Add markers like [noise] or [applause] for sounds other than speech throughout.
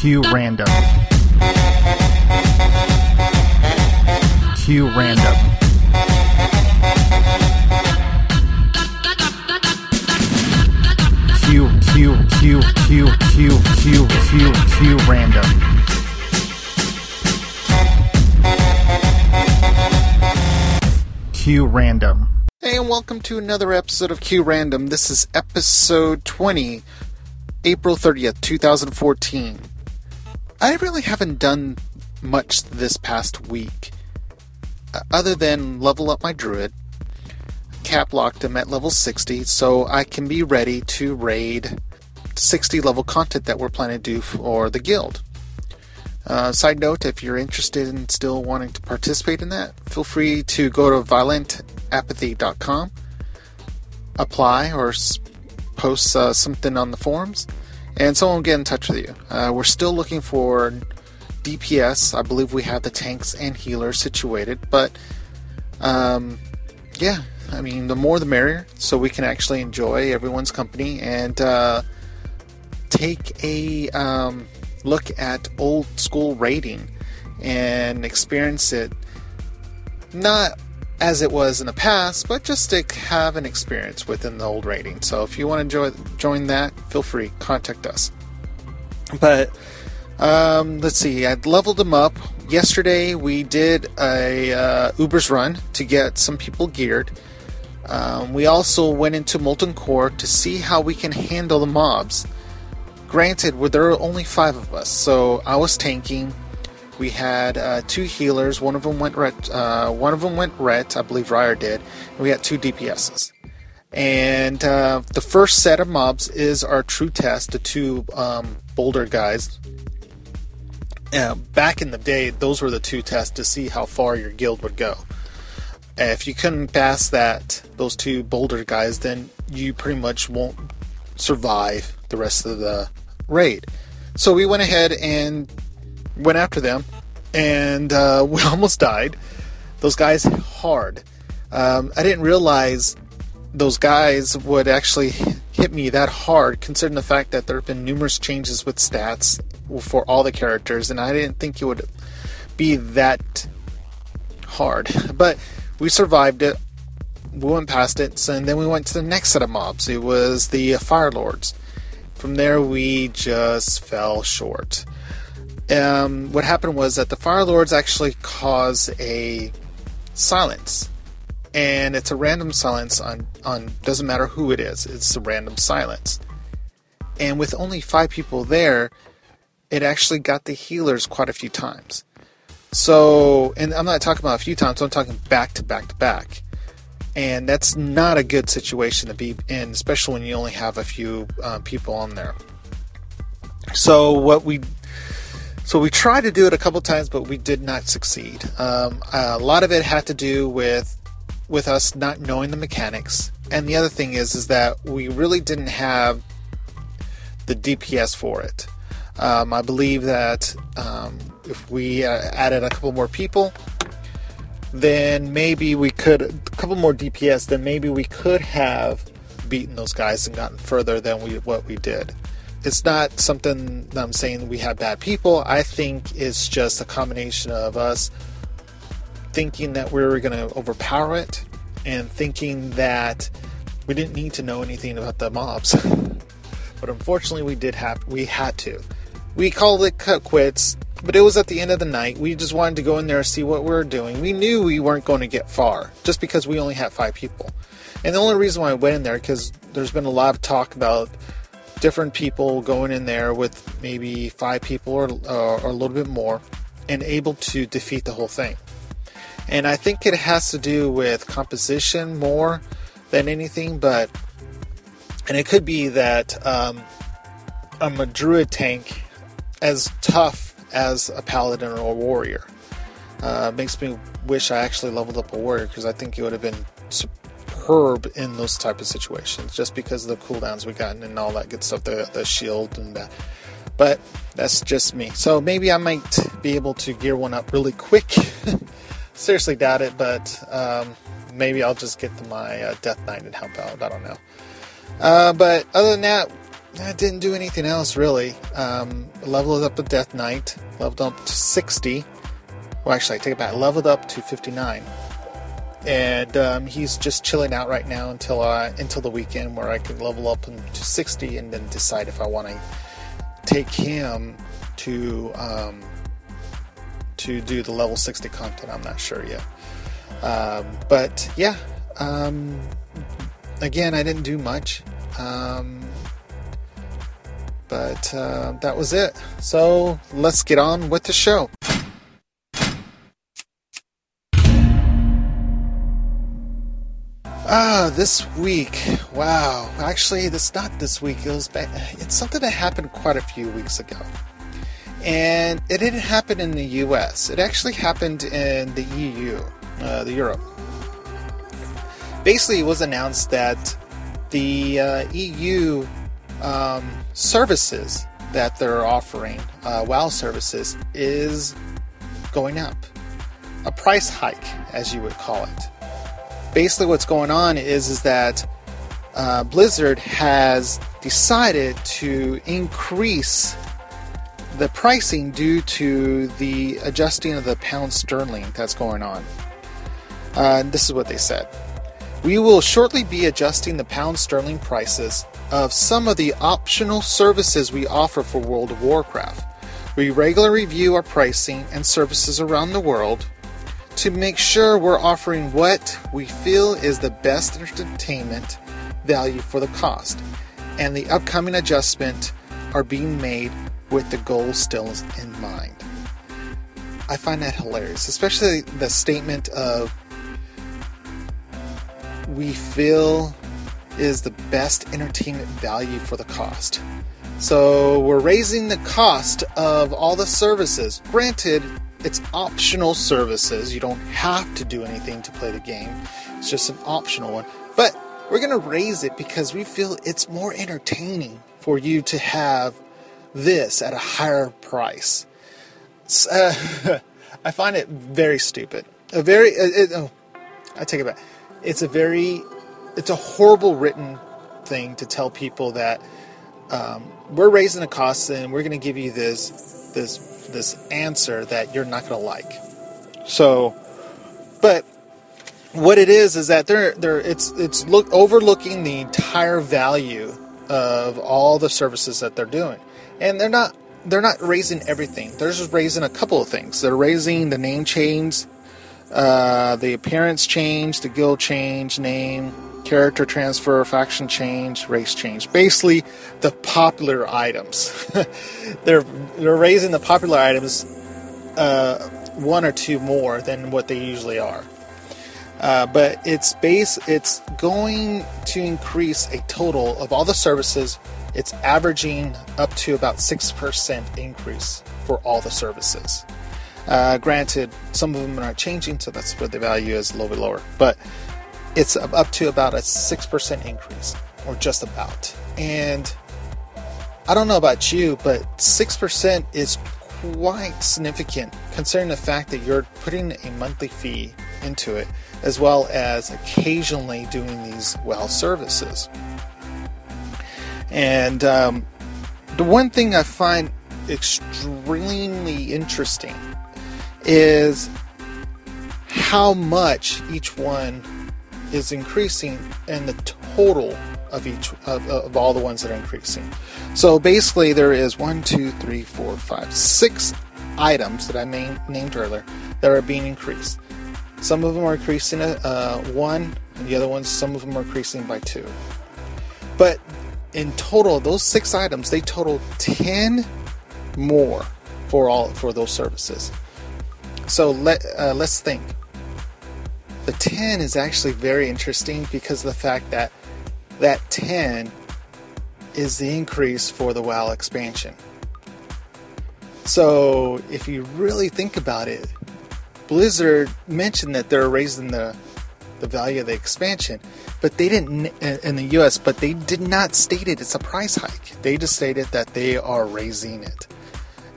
Q random. Q random. Q Q Q Q Q Q Q Q random. Q random. Hey, and welcome to another episode of Queue Random. This is episode 20, April 30th, 2014. I really haven't done much this past week, uh, other than level up my druid, cap locked him at level 60, so I can be ready to raid 60 level content that we're planning to do for the guild. Uh, side note, if you're interested in still wanting to participate in that, feel free to go to violentapathy.com, apply, or post uh, something on the forums, and someone will get in touch with you. Uh, we're still looking for DPS. I believe we have the tanks and healers situated, but um, yeah, I mean, the more the merrier, so we can actually enjoy everyone's company and uh, take a um, look at old school raiding and experience it not as it was in the past, but just to have an experience within the old rating. So if you want to enjoy, join that, feel free, contact us. But um, let's see, I leveled them up. Yesterday we did a uh, UBRS run to get some people geared. Um, we also went into Molten Core to see how we can handle the mobs. Granted, there are only five of us, so I was tanking. We had uh, two healers. One of them went ret. Uh, one of them went ret. I believe Ryer did. And we had two DPSs. And uh, the first set of mobs is our true test. The two um, boulder guys. Uh, back in the day, those were the two tests to see how far your guild would go. If you couldn't pass that, those two boulder guys, then you pretty much won't survive the rest of the raid. So we went ahead and went after them, and uh, [laughs] we almost died. Those guys hard. Um, I didn't realize those guys would actually hit me that hard, considering the fact that there have been numerous changes with stats for all the characters, and I didn't think it would be that hard. [laughs] But we survived it. We went past it, and then we went to the next set of mobs. It was the Fire Lords. From there, we just fell short. Um, what happened was that the Fire Lords actually cause a silence, and it's a random silence on on doesn't matter who it is. It's a random silence, and with only five people there, it actually got the healers quite a few times. So, and I'm not talking about a few times. I'm talking back to back to back and that's not a good situation to be in, especially when you only have a few uh, people on there. So what we so we tried to do it a couple times, but we did not succeed. Um, a lot of it had to do with with us not knowing the mechanics, and the other thing is is that we really didn't have the DPS for it. Um, I believe that um, if we uh, added a couple more people, then maybe we could a couple more DPS. Then maybe we could have beaten those guys and gotten further than we what we did. It's not something that I'm saying we have bad people. I think it's just a combination of us thinking that we were going to overpower it and thinking that we didn't need to know anything about the mobs. [laughs] but unfortunately, we did have we had to. We called it cut quits, but it was at the end of the night. We just wanted to go in there and see what we were doing. We knew we weren't going to get far just because we only had five people. And the only reason why I went in there because there's been a lot of talk about different people going in there with maybe five people or, uh, or a little bit more and able to defeat the whole thing. And I think it has to do with composition more than anything, but and it could be that um, a druid tank as tough as a paladin or a warrior. Uh, makes me wish I actually leveled up a warrior because I think it would have been in those type of situations, just because of the cooldowns we've gotten and all that good stuff, the the shield and that. But that's just me. So maybe I might be able to gear one up really quick. [laughs] Seriously doubt it, but um, maybe I'll just get to my uh, Death Knight and help out. I don't know. Uh, but other than that, I didn't do anything else really. Um, leveled up the Death Knight, leveled up to 60. Well, actually, I take it back. Leveled up to 59, and um, he's just chilling out right now until uh, until the weekend where I can level up to 60 and then decide if I want to take him to um, to do the level 60 content. I'm not sure yet. Um, but yeah, um, again, I didn't do much. Um, but uh, that was it. So let's get on with the show. Ah, this week. Wow. Actually, it's not this week. It was it's something that happened quite a few weeks ago. And it didn't happen in the US. It actually happened in the EU, uh, the Europe. Basically, it was announced that the uh, EU um, services that they're offering, uh, WoW services, is going up. A price hike, as you would call it. Basically, what's going on is is that uh, Blizzard has decided to increase the pricing due to the adjusting of the pound sterling that's going on. Uh, this is what they said. We will shortly be adjusting the pound sterling prices of some of the optional services we offer for World of Warcraft. We regularly review our pricing and services around the world to make sure we're offering what we feel is the best entertainment value for the cost, and the upcoming adjustment are being made with the goal still in mind. I find that hilarious, especially the statement of we feel is the best entertainment value for the cost. So we're raising the cost of all the services. Granted, it's optional services. You don't have to do anything to play the game. It's just an optional one. But we're going to raise it because we feel it's more entertaining for you to have this at a higher price. Uh, [laughs] I find it very stupid. A very, uh, it, oh, I take it back it's a very it's a horrible written thing to tell people that um, we're raising the costs and we're going to give you this this this answer that you're not going to like. So, but what it is is that they're they're it's it's look overlooking the entire value of all the services that they're doing, and they're not they're not raising everything. They're just raising a couple of things. They're raising the name chains uh, the appearance change, the guild change, name, character transfer, faction change, race change. Basically, the popular items. [laughs] they're they're raising the popular items uh, one or two more than what they usually are. Uh, but it's base it's going to increase a total of all the services it's averaging up to about 6% increase for all the services uh, granted, some of them are changing, so that's where the value is a little bit lower. But it's up to about a 6% increase, or just about. And I don't know about you, but 6% is quite significant considering the fact that you're putting a monthly fee into it, as well as occasionally doing these well services. And um, the one thing I find extremely interesting is how much each one is increasing and the total of each of, of all the ones that are increasing. So basically, there is one, two, three, four, five, six items that I main, named earlier that are being increased. Some of them are increasing uh, one, and the other ones, some of them are increasing by two. But in total, those six items they total ten more for all for those services. So let uh, let's think. The 10 is actually very interesting because of the fact that that 10 is the increase for the WoW expansion. So if you really think about it, Blizzard mentioned that they're raising the the value of the expansion, but they didn't uh, in the US, but they did not state it. It's a price hike. They just stated that they are raising it.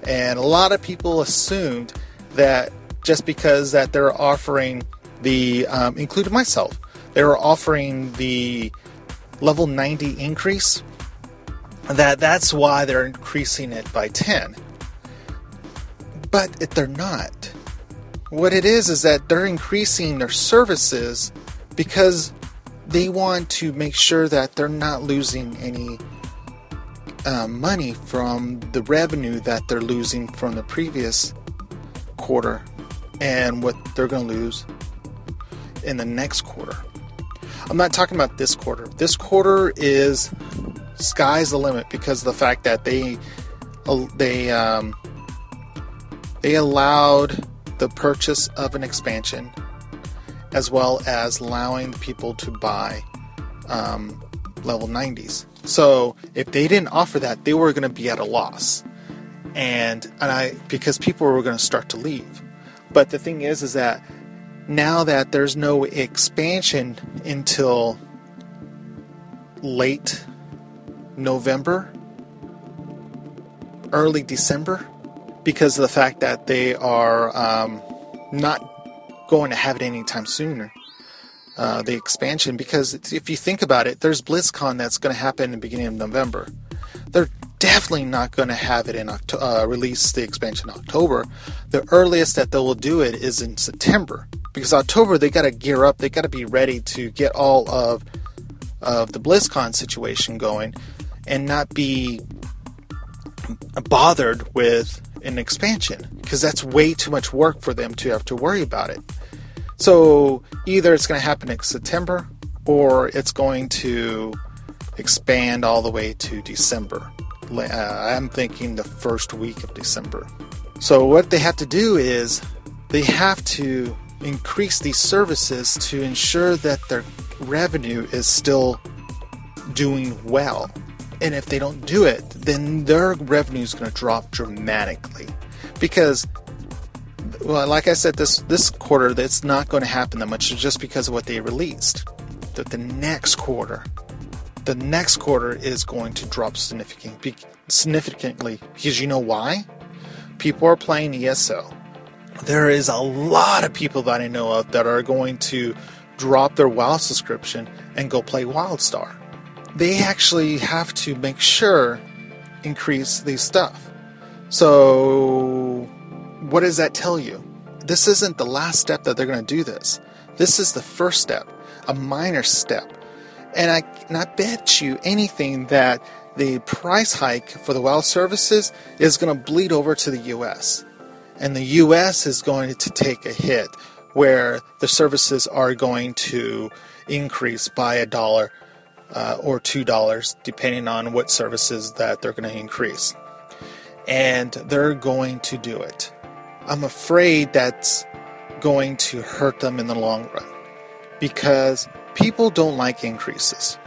And a lot of people assumed that just because that they're offering the, um, including myself, they were offering the level 90 increase. That that's why they're increasing it by 10. But if they're not, what it is is that they're increasing their services because they want to make sure that they're not losing any uh, money from the revenue that they're losing from the previous quarter and what they're going to lose in the next quarter. I'm not talking about this quarter. This quarter is sky's the limit because of the fact that they they um, they allowed the purchase of an expansion as well as allowing people to buy um, level 90s. So if they didn't offer that, they were going to be at a loss, and and I because people were going to start to leave. But the thing is, is that now that there's no expansion until late November, early December, because of the fact that they are um, not going to have it anytime sooner. Uh, the expansion, because if you think about it, there's BlizzCon that's going to happen in the beginning of November. Definitely not going to have it in October, uh, release the expansion in October. The earliest that they will do it is in September, because October they got to gear up, they got to be ready to get all of of the BlizzCon situation going, and not be bothered with an expansion because that's way too much work for them to have to worry about it. So either it's going to happen in September or it's going to expand all the way to December. Uh, I'm thinking the first week of December. So what they have to do is they have to increase these services to ensure that their revenue is still doing well. And if they don't do it, then their revenue is going to drop dramatically. Because, well, like I said, this this quarter, that's not going to happen that much just because of what they released. That the next quarter, the next quarter is going to drop significant, significantly. Because you know why? People are playing ESO. There is a lot of people that I know of that are going to drop their WoW subscription and go play WildStar they actually have to make sure increase these stuff. So, what does that tell you? This isn't the last step that they're going to do this. This is the first step, a minor step. And I, and I bet you anything that the price hike for the WoW services is going to bleed over to the US. And the US is going to take a hit where the services are going to increase by a dollar uh, or $2, depending on what services that they're going to increase. And they're going to do it. I'm afraid that's going to hurt them in the long run because people don't like increases.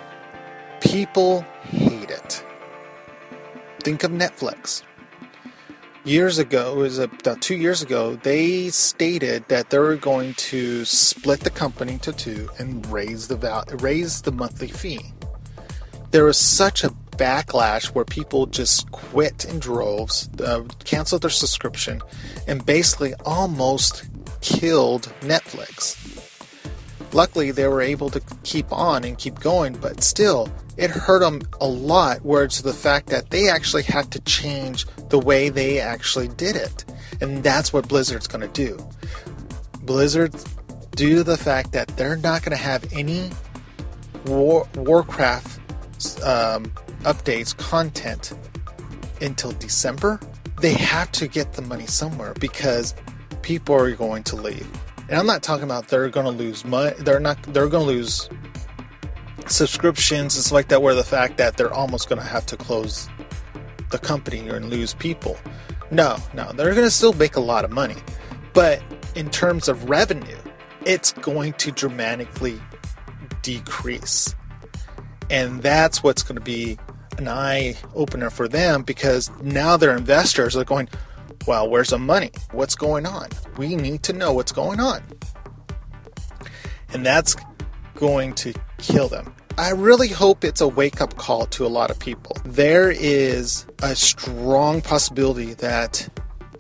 People hate it. Think of Netflix. Years ago, it was about two years ago, they stated that they were going to split the company to two and raise the val- raise the monthly fee there was such a backlash where people just quit in droves, uh, canceled their subscription, and basically almost killed Netflix. Luckily, they were able to keep on and keep going, but still, it hurt them a lot. Where to the fact that they actually had to change the way they actually did it, and that's what Blizzard's going to do. Blizzard, due to the fact that they're not going to have any War, Warcraft um, updates, content until December, they have to get the money somewhere because people are going to leave. And I'm not talking about they're going to lose money. They're not. They're going to lose subscriptions. It's like that. Where the fact that they're almost going to have to close the company and lose people. No, no, they're going to still make a lot of money, but in terms of revenue, it's going to dramatically decrease. And that's what's going to be an eye opener for them because now their investors are going, well, where's the money? What's going on? We need to know what's going on. And that's going to kill them. I really hope it's a wake up call to a lot of people. There is a strong possibility that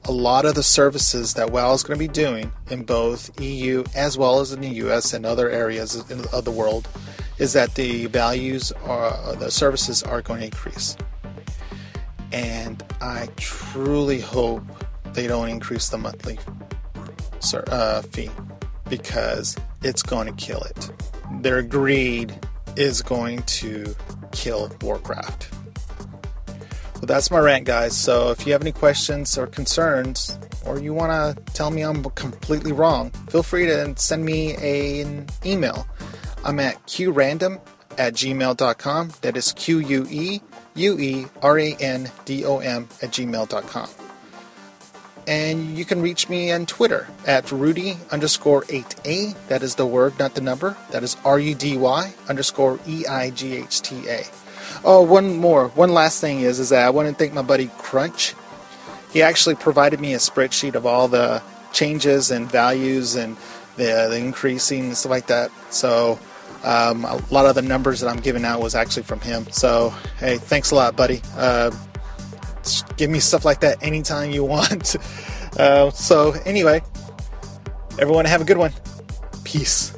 a lot of the services that WoW is going to be doing in both EU as well as in the US and other areas of the world is that the values or the services are going to increase. And I truly hope they don't increase the monthly uh, fee because it's going to kill it. Their greed is going to kill Warcraft. Well, that's my rant, guys. So if you have any questions or concerns, or you want to tell me I'm completely wrong, feel free to send me a, an email. I'm at queuerandom at gmail.com. That is Q U E U E R A N D O M at gmail.com. And you can reach me on Twitter at Rudy underscore 8A. That is the word, not the number. That is R U D Y underscore E I G H T A. Oh, one more. One last thing is, is that I want to thank my buddy Crunch. He actually provided me a spreadsheet of all the changes and values and the, the increasing and stuff like that. So um, a lot of the numbers that I'm giving out was actually from him. So hey, thanks a lot, buddy. Uh, give me stuff like that anytime you [laughs] want. Uh, so anyway, everyone have a good one. Peace.